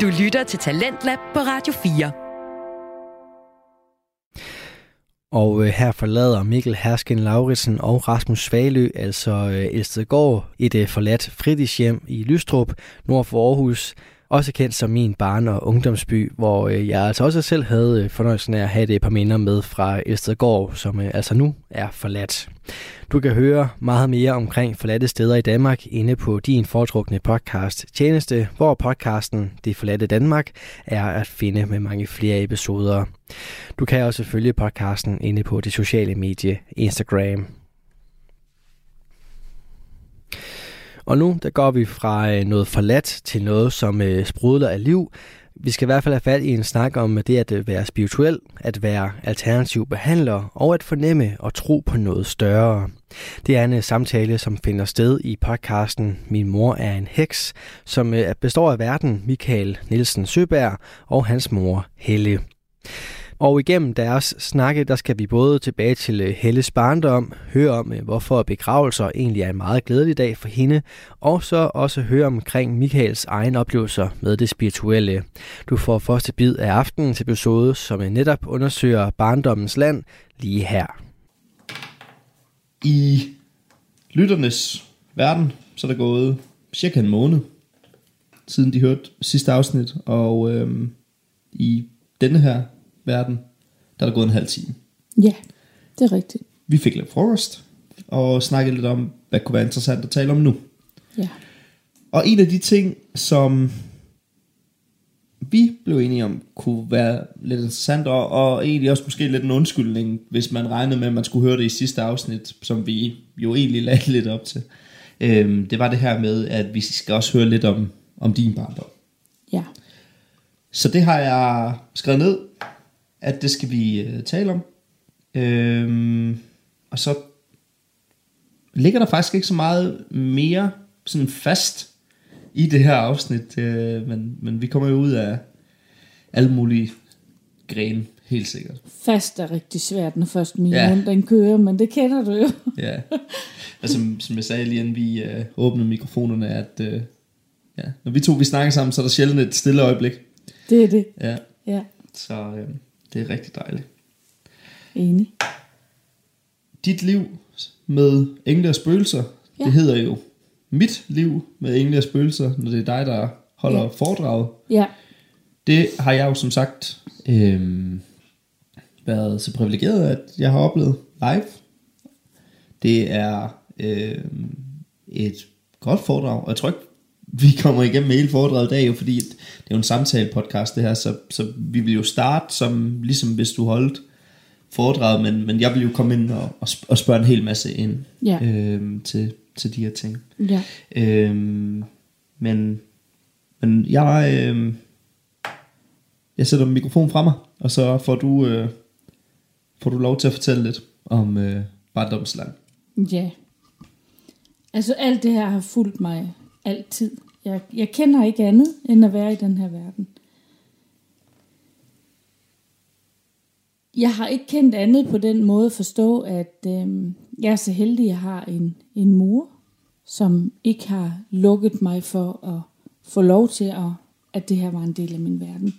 Du lytter til Talentlab på Radio 4. Og øh, her forlader Mikkel Hersken Lauritsen og Rasmus Svalø, altså øh, Elstedgård, et øh, forladt fritidshjem i Lystrup, nord for Aarhus, også kendt som min barn- og ungdomsby, hvor øh, jeg altså også selv havde øh, fornøjelsen af at have det et par minder med fra Elstedgård, som øh, altså nu er forladt. Du kan høre meget mere omkring forladte steder i Danmark inde på din foretrukne podcast tjeneste, hvor podcasten Det Forladte Danmark er at finde med mange flere episoder. Du kan også følge podcasten inde på det sociale medie Instagram. Og nu der går vi fra øh, noget forladt til noget, som øh, sprudler af liv. Vi skal i hvert fald have fat i en snak om øh, det at være spirituel, at være alternativ behandler og at fornemme og tro på noget større. Det er en samtale, som finder sted i podcasten Min mor er en heks, som består af verden Michael Nielsen Søberg og hans mor Helle. Og igennem deres snakke, der skal vi både tilbage til øh, Helles barndom, høre om, øh, hvorfor begravelser egentlig er en meget glædelig dag for hende, og så også høre omkring Michaels egen oplevelser med det spirituelle. Du får første bid af aftenens episode, som øh, netop undersøger barndommens land lige her. I lytternes verden, så er der gået cirka en måned, siden de hørte sidste afsnit, og øhm, i denne her verden, der er der gået en halv time. Ja, det er rigtigt. Vi fik lidt frokost, og snakkede lidt om, hvad kunne være interessant at tale om nu. Ja. Og en af de ting, som vi blev enige om, kunne være lidt interessant, og, og egentlig også måske lidt en undskyldning, hvis man regnede med, at man skulle høre det i sidste afsnit, som vi jo egentlig lagde lidt op til. Øhm, det var det her med, at vi skal også høre lidt om, om din barndom. Ja. Så det har jeg skrevet ned, at det skal vi øh, tale om. Øhm, og så ligger der faktisk ikke så meget mere sådan fast i det her afsnit, øh, men, men vi kommer jo ud af alle mulige grene, helt sikkert. Fast er rigtig svært, når først min Ja. mund den kører, men det kender du jo. Ja. Som, som jeg sagde lige inden vi øh, åbnede mikrofonerne, at øh, ja, når vi to vi snakker sammen, så er der sjældent et stille øjeblik. Det er det. Ja, Ja, så øh, det er rigtig dejligt. enig. Dit liv med engle og spøgelser, ja. Det hedder jo Mit liv med engle og spøgelser, når det er dig, der holder. Ja. foredraget. Ja, Det har jeg jo som sagt øh, været så privilegeret, at jeg har oplevet live. Det er øh, et godt foredrag, og jeg tror ikke, vi kommer igennem med hele foredraget i dag, jo, fordi det er jo en samtale podcast det her, så, så vi vil jo starte som, ligesom hvis du holdt foredraget, men, men jeg vil jo komme ind og, og og spørge en hel masse ind Ja. øh, til, til de her ting. ja. Øhm, men, men jeg, øh, jeg sætter mikrofonen fra mig, og så får du, øh, får du lov til at fortælle lidt om øh, barndomsland. Ja. Altså alt det her har fulgt mig altid. Jeg, jeg kender ikke andet, end at være i den her verden. Jeg har ikke kendt andet på den måde at forstå, at øh, jeg er så heldig, at jeg har en, en mor, som ikke har lukket mig for at få lov til, at, at det her var en del af min verden.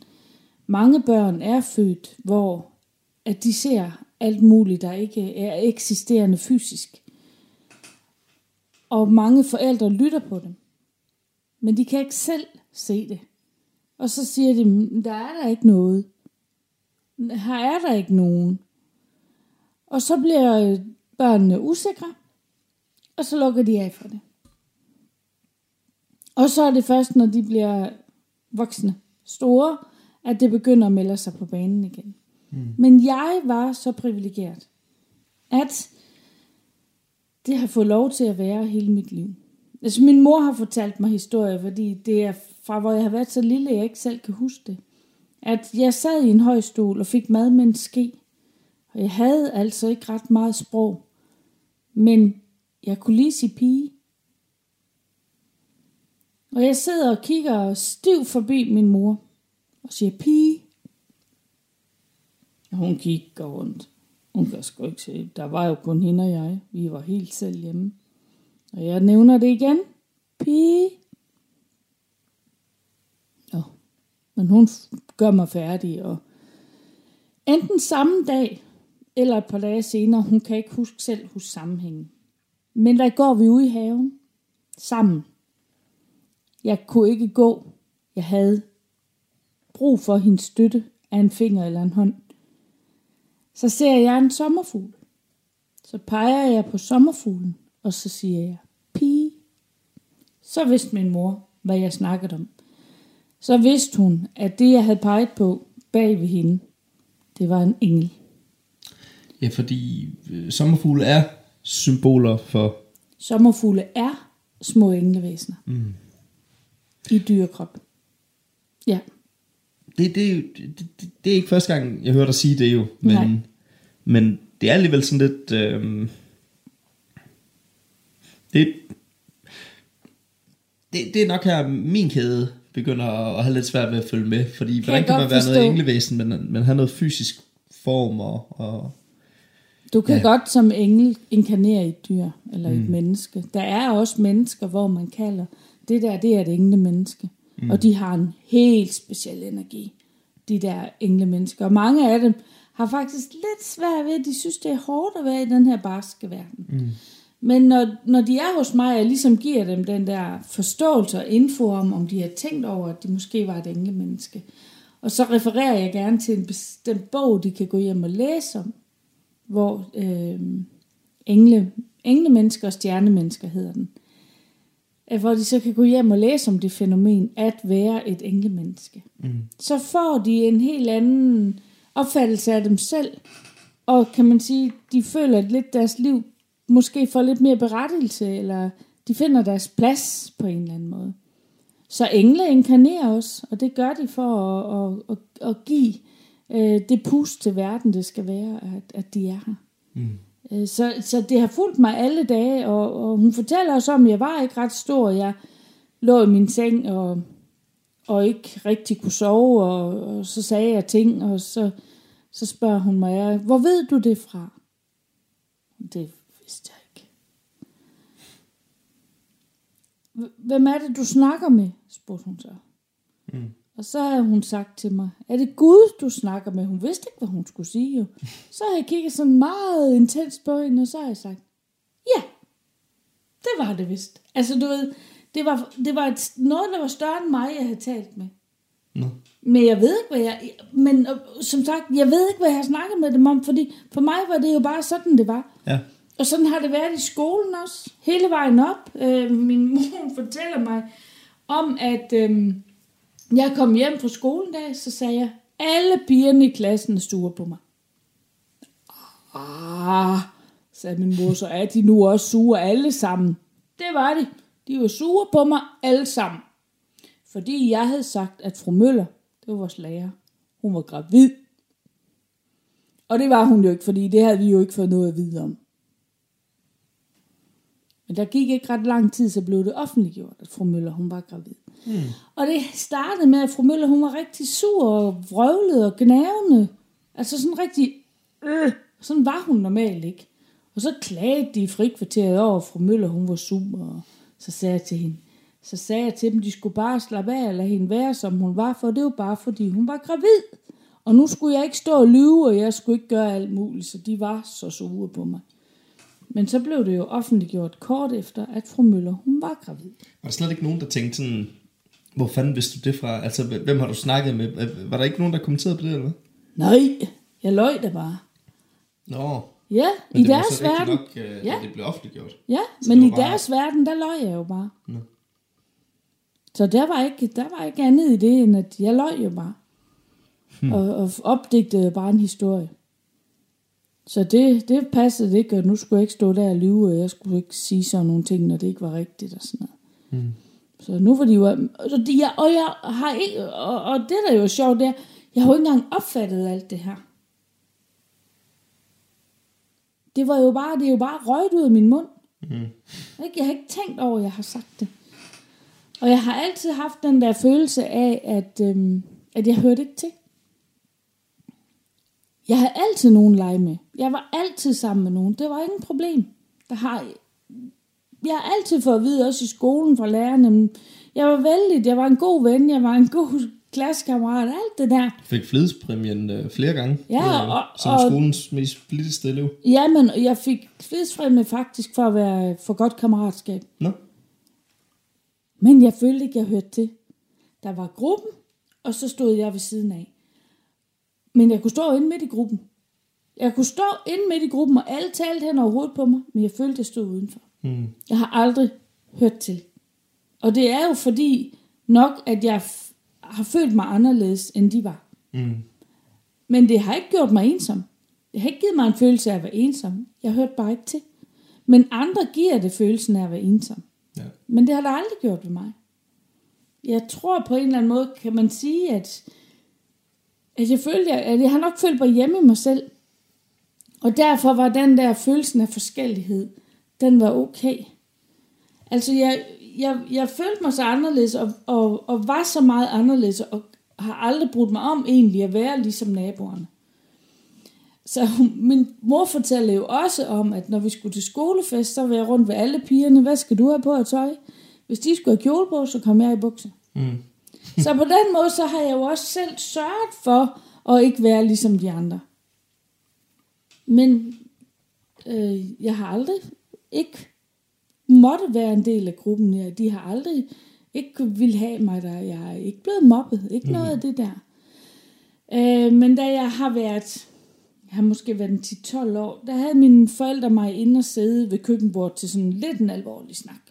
Mange børn er født, hvor at de ser alt muligt, der ikke er eksisterende fysisk. Og mange forældre lytter på dem. Men de kan ikke selv se det. Og så siger de, "Men der er der ikke noget. Her er der ikke nogen. Og så bliver øh, børnene usikre, og så lukker de af for det. Og så er det først, når de bliver voksne, store, at det begynder at melde sig på banen igen. Mm. Men jeg var så privilegeret, at det har fået lov til at være hele mit liv. Altså min mor har fortalt mig historier, fordi det er fra hvor jeg har været så lille, jeg ikke selv kan huske det. At jeg sad i en høj stol og fik mad med en ske. Og jeg havde altså ikke ret meget sprog. Men jeg kunne lige sige pige. Og jeg sidder og kigger stiv forbi min mor og siger pige. Og hun kigger rundt. Hun kan sgu ikke se. Der var jo kun hende og jeg. Vi var helt selv hjemme. Og jeg nævner det igen. Pige. Nå. Men hun gør mig færdig. Og enten samme dag, eller et par dage senere, hun kan ikke huske selv hos sammenhængen. Men der går vi ud i haven. Sammen. Jeg kunne ikke gå. Jeg havde brug for hendes støtte af en finger eller en hånd. Så ser jeg en sommerfugl. Så peger jeg på sommerfuglen, og så siger jeg, pige. Så vidste min mor, hvad jeg snakkede om. Så vidste hun, at det, jeg havde peget på bag ved hende, det var en engel. Ja, fordi øh, sommerfugle er symboler for... Sommerfugle er små englevæsener. Mm. I dyrekrop. Ja, Det, det, er det, det, det er ikke første gang, jeg hører dig sige det jo. Men, Nej. men det er alligevel sådan lidt... Øh, det, det, det er nok her, min kæde begynder at at have lidt svært ved at følge med. Fordi kan hvordan kan man være noget forstå. englevæsen, men, men have noget fysisk form og... og Du kan Ja. godt som engel inkarnere i et dyr eller mm. et menneske. Der er også mennesker, hvor man kalder, det der, det er et engle menneske. Mm. Og de har en helt speciel energi, de der engle mennesker. Og mange af dem har faktisk lidt svært ved, at de synes, det er hårdt at være i den her barske verden. Mm. Men når, når de er hos mig, og jeg ligesom giver dem den der forståelse og info om, om de har tænkt over, at de måske var et englemenneske. Og så refererer jeg gerne til en bestemt bog, de kan gå hjem og læse om, hvor øh, engle, englemennesker og stjernemennesker hedder den. hvor de så kan gå hjem og læse om det fænomen at være et englemenneske. Mm. Så får de en helt anden opfattelse af dem selv, og kan man sige, de føler at lidt deres liv måske får lidt mere berettigelse, eller de finder deres plads på en eller anden måde. Så engle inkarnerer os, og det gør de for at, at, at, at give øh, det pust til verden, det skal være, at, at de er her. Mm. Så, så det har fulgt mig alle dage, og, og hun fortæller os om, at jeg var ikke ret stor. Jeg lå i min seng og, og ikke rigtig kunne sove, og, og så sagde jeg ting, og så, så spørger hun mig, hvor ved du det fra? Det vidste jeg ikke. Hvem er det, du snakker med? spurgte hun så. Mm. Og så har hun sagt til mig, er det Gud, du snakker med? Hun vidste ikke, hvad hun skulle sige jo. Så har jeg kigget sådan meget intens på hende, og så har jeg sagt, ja, det var det vist. Altså du ved, det var, det var et, noget, der var større end mig, jeg havde talt med. Nå. Men jeg ved ikke, hvad jeg... Men øh, som sagt, jeg ved ikke, hvad jeg har snakket med dem om, fordi for mig var det jo bare sådan, det var. Ja. Og sådan har det været i skolen også, hele vejen op. Øh, min mor fortæller mig om, at øh, jeg kom hjem fra skolen dag, så sagde jeg, alle pigerne i klassen er sure på mig. Ah, sagde min mor, så er de nu også sure alle sammen. Det var de. De var sure på mig alle sammen. Fordi jeg havde sagt, at fru Møller, det var vores lærer, hun var gravid. Og det var hun jo ikke, fordi det havde vi jo ikke fået noget at vide om. Men der gik ikke ret lang tid, så blev det offentliggjort, at fru Møller, hun var gravid. Mm. Og det startede med, at fru Møller, hun var rigtig sur og vrøvlet og gnavende. Altså sådan rigtig, øh, sådan var hun normalt ikke. Og så klagede de i frikvarteret over, at fru Møller, hun var sur, og så sagde jeg til hende, så sagde jeg til dem, de skulle bare slappe af og lade hende være, som hun var, for det var bare, fordi hun var gravid. Og nu skulle jeg ikke stå og lyve, og jeg skulle ikke gøre alt muligt, så de var så sure på mig. Men så blev det jo offentliggjort kort efter, at fru Møller, hun var gravid. Var der slet ikke nogen, der tænkte sådan, hvor fanden vidste du det fra? Altså, hvem har du snakket med? Var der ikke nogen, der kommenterede på det, eller hvad? Nej, jeg løj det bare. Nå, Ja, men i det var deres så rigtigt verden. nok, øh, Ja. det blev offentliggjort. Ja, Så men i var bare- deres verden, der løj jeg jo bare. Nå. Så der var, ikke, der var ikke andet i det, end at jeg løj jo bare. Hmm. Og, og opdigtede bare en historie. Så det, det passede ikke, og nu skulle jeg ikke stå der og lyve, og jeg skulle ikke sige sådan nogle ting, når det ikke var rigtigt og sådan noget. Hmm. Så nu var de jo... Og, de, og jeg har ikke... Og, og det, der er jo sjovt, det er, jeg har jo ikke engang opfattet alt det her. Det var jo bare, det er jo bare røget ud af min mund. Mm. Ikke? Jeg har ikke tænkt over, at jeg har sagt det. Og jeg har altid haft den der følelse af, at, øhm, at jeg hørte ikke til. Jeg havde altid nogen lege med. Jeg var altid sammen med nogen. Det var ingen problem. Der har, jeg har altid fået at vide, også i skolen fra lærerne, men jeg var vældig, jeg var en god ven, jeg var en god klassekammerat, alt det der. Fik flidspræmien øh, flere gange. Ja, øh, og- Som og- skolens mest flittigste elev. Jamen, jeg fik flidsfremme faktisk for at være for godt kammeratskab. Nå, Men jeg følte ikke, jeg hørte til. Der var gruppen, og så stod jeg ved siden af. Men jeg kunne stå inde midt i gruppen. Jeg kunne stå inde midt i gruppen, og alle talte hen over hovedet på mig, men jeg følte, jeg stod udenfor. Mm. Jeg har aldrig hørt til. Og det er jo fordi nok, at jeg f- har følt mig anderledes, end de var. Mm. Men det har ikke gjort mig ensom. Det har ikke givet mig en følelse af at være ensom. Jeg hørte bare ikke til. Men andre giver det følelsen af at være ensom. ja. Men det har der aldrig gjort ved mig. Jeg tror på en eller anden måde, kan man sige, at, at jeg følte, at jeg har nok følt mig hjemme i mig selv. Og derfor var den der følelsen af forskellighed, den var okay. Altså, jeg, jeg, jeg følte mig så anderledes, og, og, og var så meget anderledes, og har aldrig brudt mig om egentlig at være ligesom naboerne. Så min mor fortæller jo også om, at når vi skulle til skolefest, så var jeg rundt ved alle pigerne. Hvad skal du have på af tøj? Hvis de skulle have kjole på, så kom jeg i bukser. Mm så på den måde, så har jeg jo også selv sørget for at ikke være ligesom de andre. Men øh, jeg har aldrig ikke måtte være en del af gruppen. Ja. De har aldrig ikke ville have mig der. Jeg er ikke blevet mobbet. Ikke mm. noget af det der. Øh, men da jeg har været, jeg har måske været en 10-12 år, der havde mine forældre mig inde og sidde ved køkkenbordet til sådan lidt en alvorlig snak.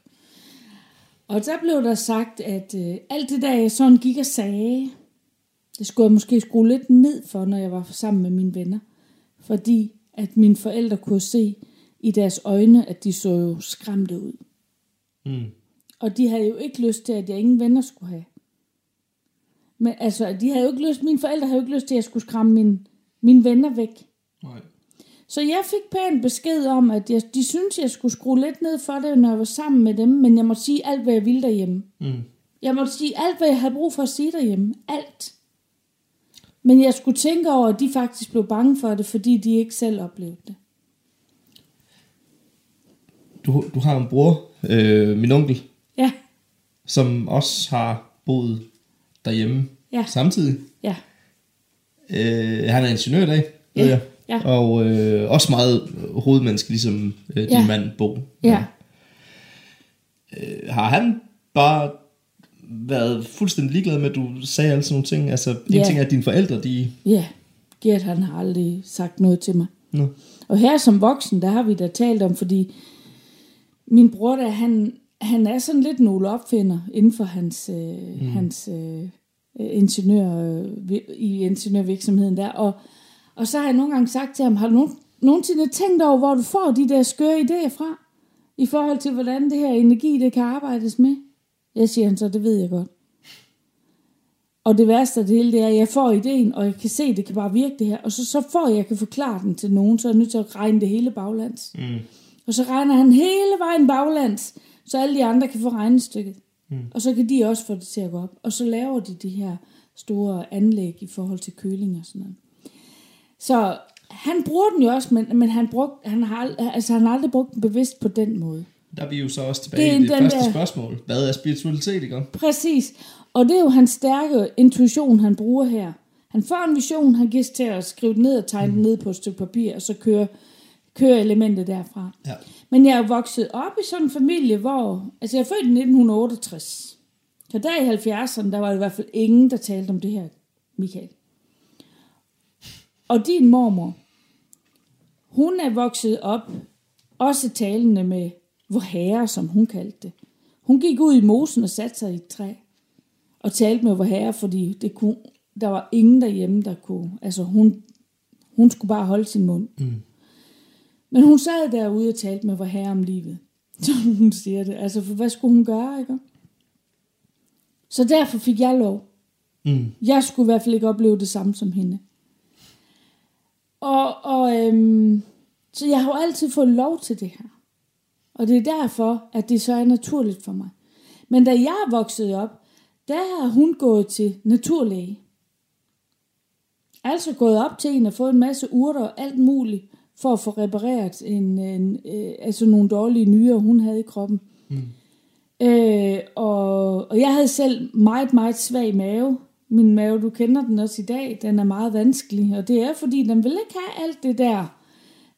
Og der blev der sagt, at øh, alt det der, jeg sådan gik og sagde, det skulle jeg måske skrue lidt ned for, når jeg var sammen med mine venner. Fordi at mine forældre kunne se i deres øjne, at de så jo skræmte ud. Mm. Og de havde jo ikke lyst til, at jeg ingen venner skulle have. Men altså, de havde jo ikke lyst, mine forældre havde jo ikke lyst til, at jeg skulle skræmme mine, mine venner væk. Nej. Så jeg fik pænt besked om, at jeg, de syntes, jeg skulle skrue lidt ned for det, når jeg var sammen med dem, men jeg måtte sige alt, hvad jeg ville derhjemme. Mm. Jeg måtte sige alt, hvad jeg havde brug for at sige derhjemme. Alt. Men jeg skulle tænke over, at de faktisk blev bange for det, fordi de ikke selv oplevede det. Du, du har en bror, øh, min onkel, Ja, som også har boet derhjemme Ja. samtidig. ja, Øh, han er ingeniør i dag, ved Ja, jeg. Ja. Og øh, også meget hovedmenneske, ligesom øh, din Ja. mand Bo. ja. Øh, har han bare været fuldstændig ligeglad med, at du sagde alle sådan nogle ting? Altså, en Ja. ting er, at dine forældre, de... Ja, Gert han har aldrig sagt noget til mig. Nå. Og her som voksen, der har vi da talt om, fordi min bror der, han, han er sådan lidt nogle opfinder inden for hans, øh, mm. hans øh, ingeniør, øh, i ingeniørvirksomheden der. Og, og så har jeg nogle gange sagt til ham, har du nogen, nogensinde tænkt over, hvor du får de der skøre idéer fra? I forhold til, hvordan det her energi, det kan arbejdes med? Jeg siger han så, det ved jeg godt. Og det værste af det hele, det er, at jeg får ideen, og jeg kan se, at det kan bare virke det her. Og så, så får jeg, jeg kan forklare den til nogen, så er jeg nødt til at regne det hele baglands. Mm. Og så regner han hele vejen baglands, så alle de andre kan få regnestykket. Mm. Og så kan de også få det til at gå op. Og så laver de de her store anlæg i forhold til køling og sådan noget. Så han bruger den jo også, men, men han, brugt, han, har, altså, han har aldrig brugt den bevidst på den måde. Der er vi jo så også tilbage Det i det første der- spørgsmål. Hvad er spiritualitet, ikke? Præcis. Og det er jo hans stærke intuition, han bruger her. Han får en vision, han giver sig til at skrive den ned og tegne den ned på et stykke papir, og så kører, kører elementet derfra. Ja. Men jeg er vokset op i sådan en familie, hvor... Altså, jeg er født i 1968. Så der i 70'erne, der var i hvert fald ingen, der talte om det her, Michael. Og din mormor, hun er vokset op, også talende med vor herre, som hun kaldte det. Hun gik ud i mosen og satte sig i et træ og talte med vor herre, fordi det kunne, der var ingen derhjemme, der kunne... Altså, hun, hun skulle bare holde sin mund. Mm. Men hun sad derude og talte med vor herre om livet. Så hun siger det. Altså, for hvad skulle hun gøre, ikke? Så derfor fik jeg lov. Mm. Jeg skulle i hvert fald ikke opleve det samme som hende. Og, og øhm, så jeg har jo altid fået lov til det her. Og det er derfor, at det så er naturligt for mig. Men da jeg vokset op, der har hun gået til naturlæge. Altså gået op til en og fået en masse urter og alt muligt, for at få repareret en, en, øh, altså nogle dårlige nyrer, hun havde i kroppen. Mm. Øh, og, og jeg havde selv meget, meget svag mave. Min mave, du kender den også i dag, den er meget vanskelig. Og det er, fordi den vil ikke have alt det der.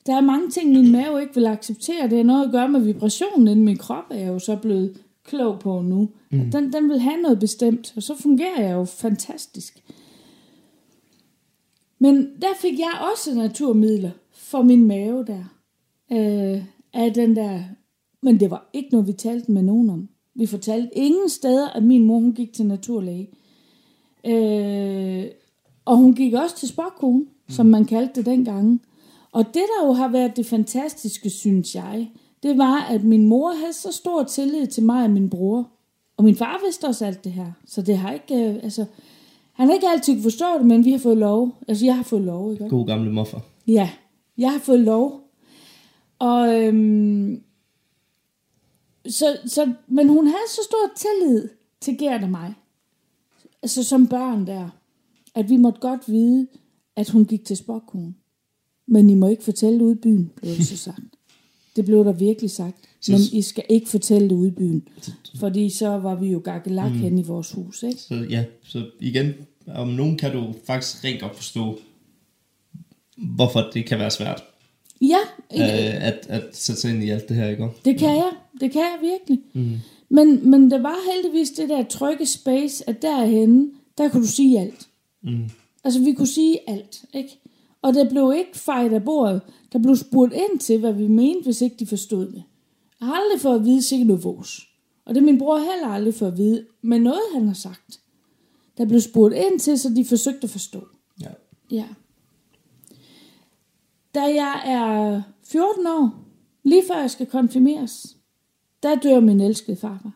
Der er mange ting, min mave ikke vil acceptere. Det har noget at gøre med vibrationen inden min krop, er jeg jo så blevet klog på nu. Mm. Den, den vil have noget bestemt, og så fungerer jeg jo fantastisk. Men der fik jeg også naturmidler for min mave der. Øh, af den der... Men det var ikke noget, vi talte med nogen om. Vi fortalte ingen steder, at min mor hun gik til naturlæge. Øh, og hun gik også til spokkone, som man kaldte det dengang. Og det, der jo har været det fantastiske, synes jeg, det var, at min mor havde så stor tillid til mig og min bror. Og min far vidste også alt det her. Så det har ikke... Øh, altså, han har ikke altid kunne forstå det, men vi har fået lov. Altså, jeg har fået lov, ikke? God gamle moffer. Ja, jeg har fået lov. Og, øhm, så, så, men hun havde så stor tillid til Gert og mig. Altså som børn der. At vi måtte godt vide, at hun gik til spokkone. Men I må ikke fortælle det ude i byen, blev det så sagt. Det blev der virkelig sagt. Men I skal ikke fortælle det ude i byen. Fordi så var vi jo gakkelak mm. hen i vores hus, ikke? Så ja, så igen, om nogen kan du faktisk rent godt forstå, hvorfor det kan være svært Ja, øh, at, at sætte sig ind i alt det her, ikke? Det kan jeg. Det kan jeg virkelig. Mm. Men, men der var heldigvis det der trygge space, at derhenne, der kunne du sige alt. Mm. Altså, vi kunne sige alt, ikke? Og der blev ikke fejret af bordet. Der blev spurgt ind til, hvad vi mente, hvis ikke de forstod det. Jeg har aldrig fået at vide sikkert noget vås. Og det er min bror heller aldrig for at vide, men noget han har sagt. Der blev spurgt ind til, så de forsøgte at forstå. Ja. Ja. Da jeg er 14 år, lige før jeg skal konfirmeres, der dør min elskede farfar.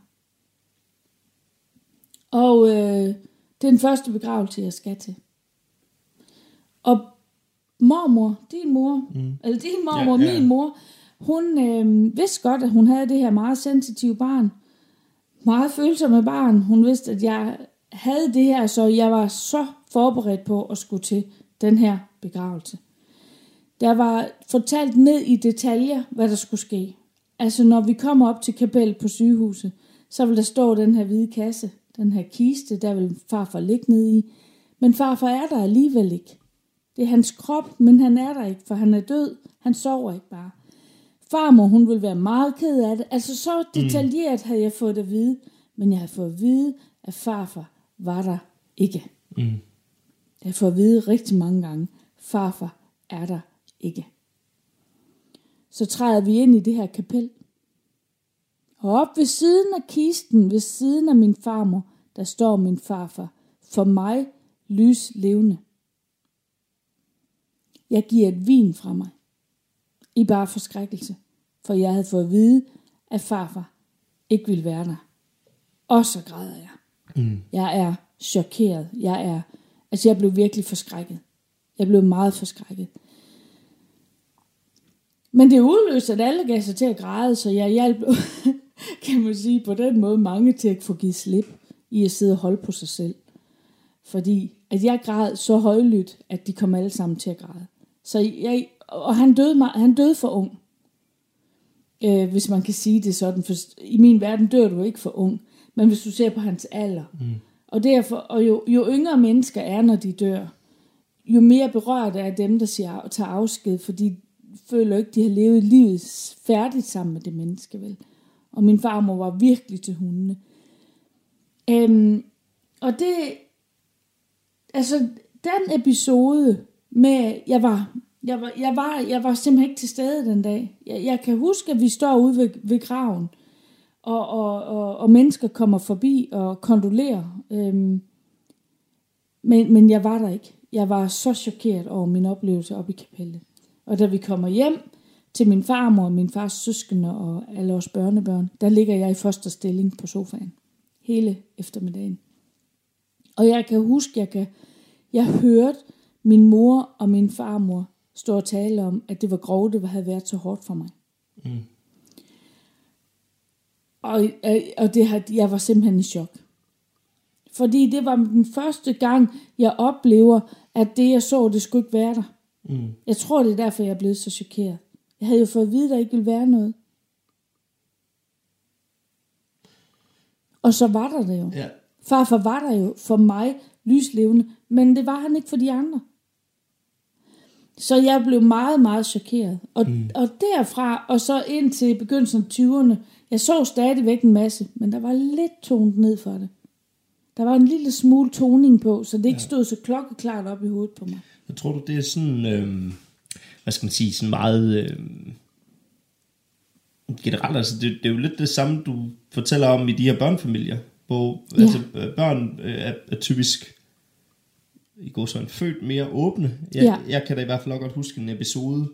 Og øh, det er den første begravelse, jeg skal til. Og mormor, din mor, mm. eller din mormor, Ja, ja, min mor, hun øh, vidste godt, at hun havde det her meget sensitive barn. Meget følsomme barn. Hun vidste, at jeg havde det her, så jeg var så forberedt på at skulle til den her begravelse. Der var fortalt ned i detaljer, hvad der skulle ske. Altså når vi kommer op til kapel på sygehuset, så vil der stå den her hvide kasse, den her kiste, der vil farfar ligge ned i. Men farfar er der alligevel ikke. Det er hans krop, men han er der ikke, for han er død. Han sover ikke bare. Farmor, hun vil være meget ked af det. Altså så detaljeret havde jeg fået det at vide, men jeg havde fået at vide, at farfar var der ikke. Mm. Jeg har fået at vide rigtig mange gange, farfar er der ikke. Så træder vi ind i det her kapel. Og op ved siden af kisten, ved siden af min farmor, der står min farfar. For mig lys levende. Jeg giver et vin fra mig. I bare forskrækkelse. For jeg havde fået at vide, at farfar ikke ville være der. Og så græder jeg. Mm. Jeg er chokeret. Jeg er, altså jeg blev virkelig forskrækket. Jeg blev meget forskrækket. Men det udløste, at alle gav sig til at græde, så jeg hjalp, kan man sige, på den måde mange til at få givet slip i at sidde og holde på sig selv. Fordi at jeg græd så højlydt, at de kom alle sammen til at græde. Så jeg, og han døde, han døde for ung. Øh, hvis man kan sige det sådan. For i min verden dør du ikke for ung. Men hvis du ser på hans alder. Mm. Og, derfor, og jo, jo yngre mennesker er, når de dør, jo mere berørt er dem, der siger, tager afsked, for de føler ikke, de har levet livet færdigt sammen med det menneske, vel? Og min farmor var virkelig til hundene. Øhm, og det, altså, den episode med, jeg var, jeg var, jeg var, jeg var simpelthen ikke til stede den dag. Jeg, jeg kan huske, at vi står ude ved, ved graven, og, og, og, og mennesker kommer forbi og kondolerer. Øhm, men, men jeg var der ikke. Jeg var så chokeret over min oplevelse op i kapellet. Og da vi kommer hjem til min farmor, min fars søskende og alle vores børnebørn, der ligger jeg i første stilling på sofaen. Hele eftermiddagen. Og jeg kan huske, jeg kan, jeg hørte min mor og min farmor stå og tale om, at det var grov, det havde været så hårdt for mig. Mm. Og, øh, og det jeg var simpelthen i chok. Fordi det var den første gang, jeg oplever, at det jeg så, det skulle ikke være der. Mm. Jeg tror, det er derfor, jeg er blevet så chokeret. Jeg havde jo fået at vide, at der ikke ville være noget. Og så var der det jo. Ja. Farfar var der jo for mig lyslevende, men det var han ikke for de andre. Så jeg blev meget, meget chokeret. Og, mm. og derfra, og så ind til begyndelsen af 20'erne, jeg så stadigvæk en masse, men der var lidt tonet ned for det. Der var en lille smule toning på, så det ikke stod så klokkeklart op i hovedet på mig. Jeg tror du, det er sådan, øh, hvad skal man sige, sådan meget øh, generelt, altså det, det er jo lidt det samme, du fortæller om i de her børnefamilier, hvor Ja. altså, øh, børn øh, er, er typisk i går sådan født mere åbne. Jeg, Ja. jeg kan da i hvert fald også godt huske en episode,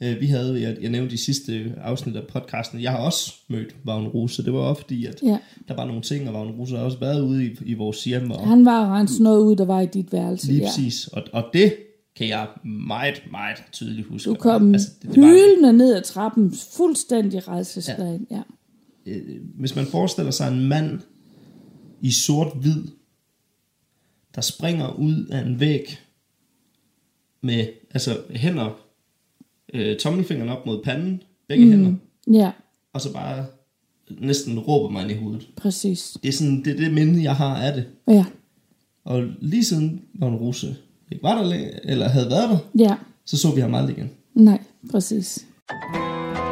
øh, vi havde, jeg, jeg nævnte i sidste afsnit af podcasten, jeg har også mødt Vagn Rose, det var også fordi, at Ja. der var nogle ting, og Vagn Rose har også været ude i, i vores hjem, og Han var renset noget ud, der var i dit værelse. Lige ja. præcis. Og, og det kan jeg meget, meget tydeligt huske. Du kom altså, det, det var, hylende ned ad trappen, fuldstændig redselslagen. Ja. øh, Hvis man forestiller sig en mand i sort-hvid, der springer ud af en væg med altså hænder, øh, tommelfingeren op mod panden, begge mm. hænder, ja, og så bare næsten råber mig ind i hovedet. præcis. Det er sådan, det er det minde, jeg har af det. Ja, Og lige siden Vagn Rose ikke var der eller havde været der, ja, så så vi ham aldrig igen. nej, præcis.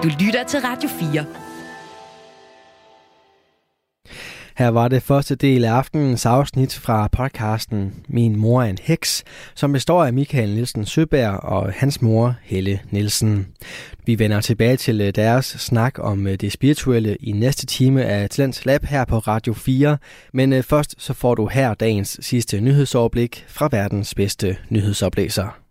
Du lytter til Radio 4. Her var det første del af aftenens afsnit fra podcasten Min mor er en heks, som består af Michael Nielsen Søberg og hans mor Helle Nielsen. Vi vender tilbage til øh, deres snak om øh, det spirituelle i næste time af Talents Lab her på Radio 4, men øh, først så får du her dagens sidste nyhedsoverblik fra verdens bedste nyhedsoplæser.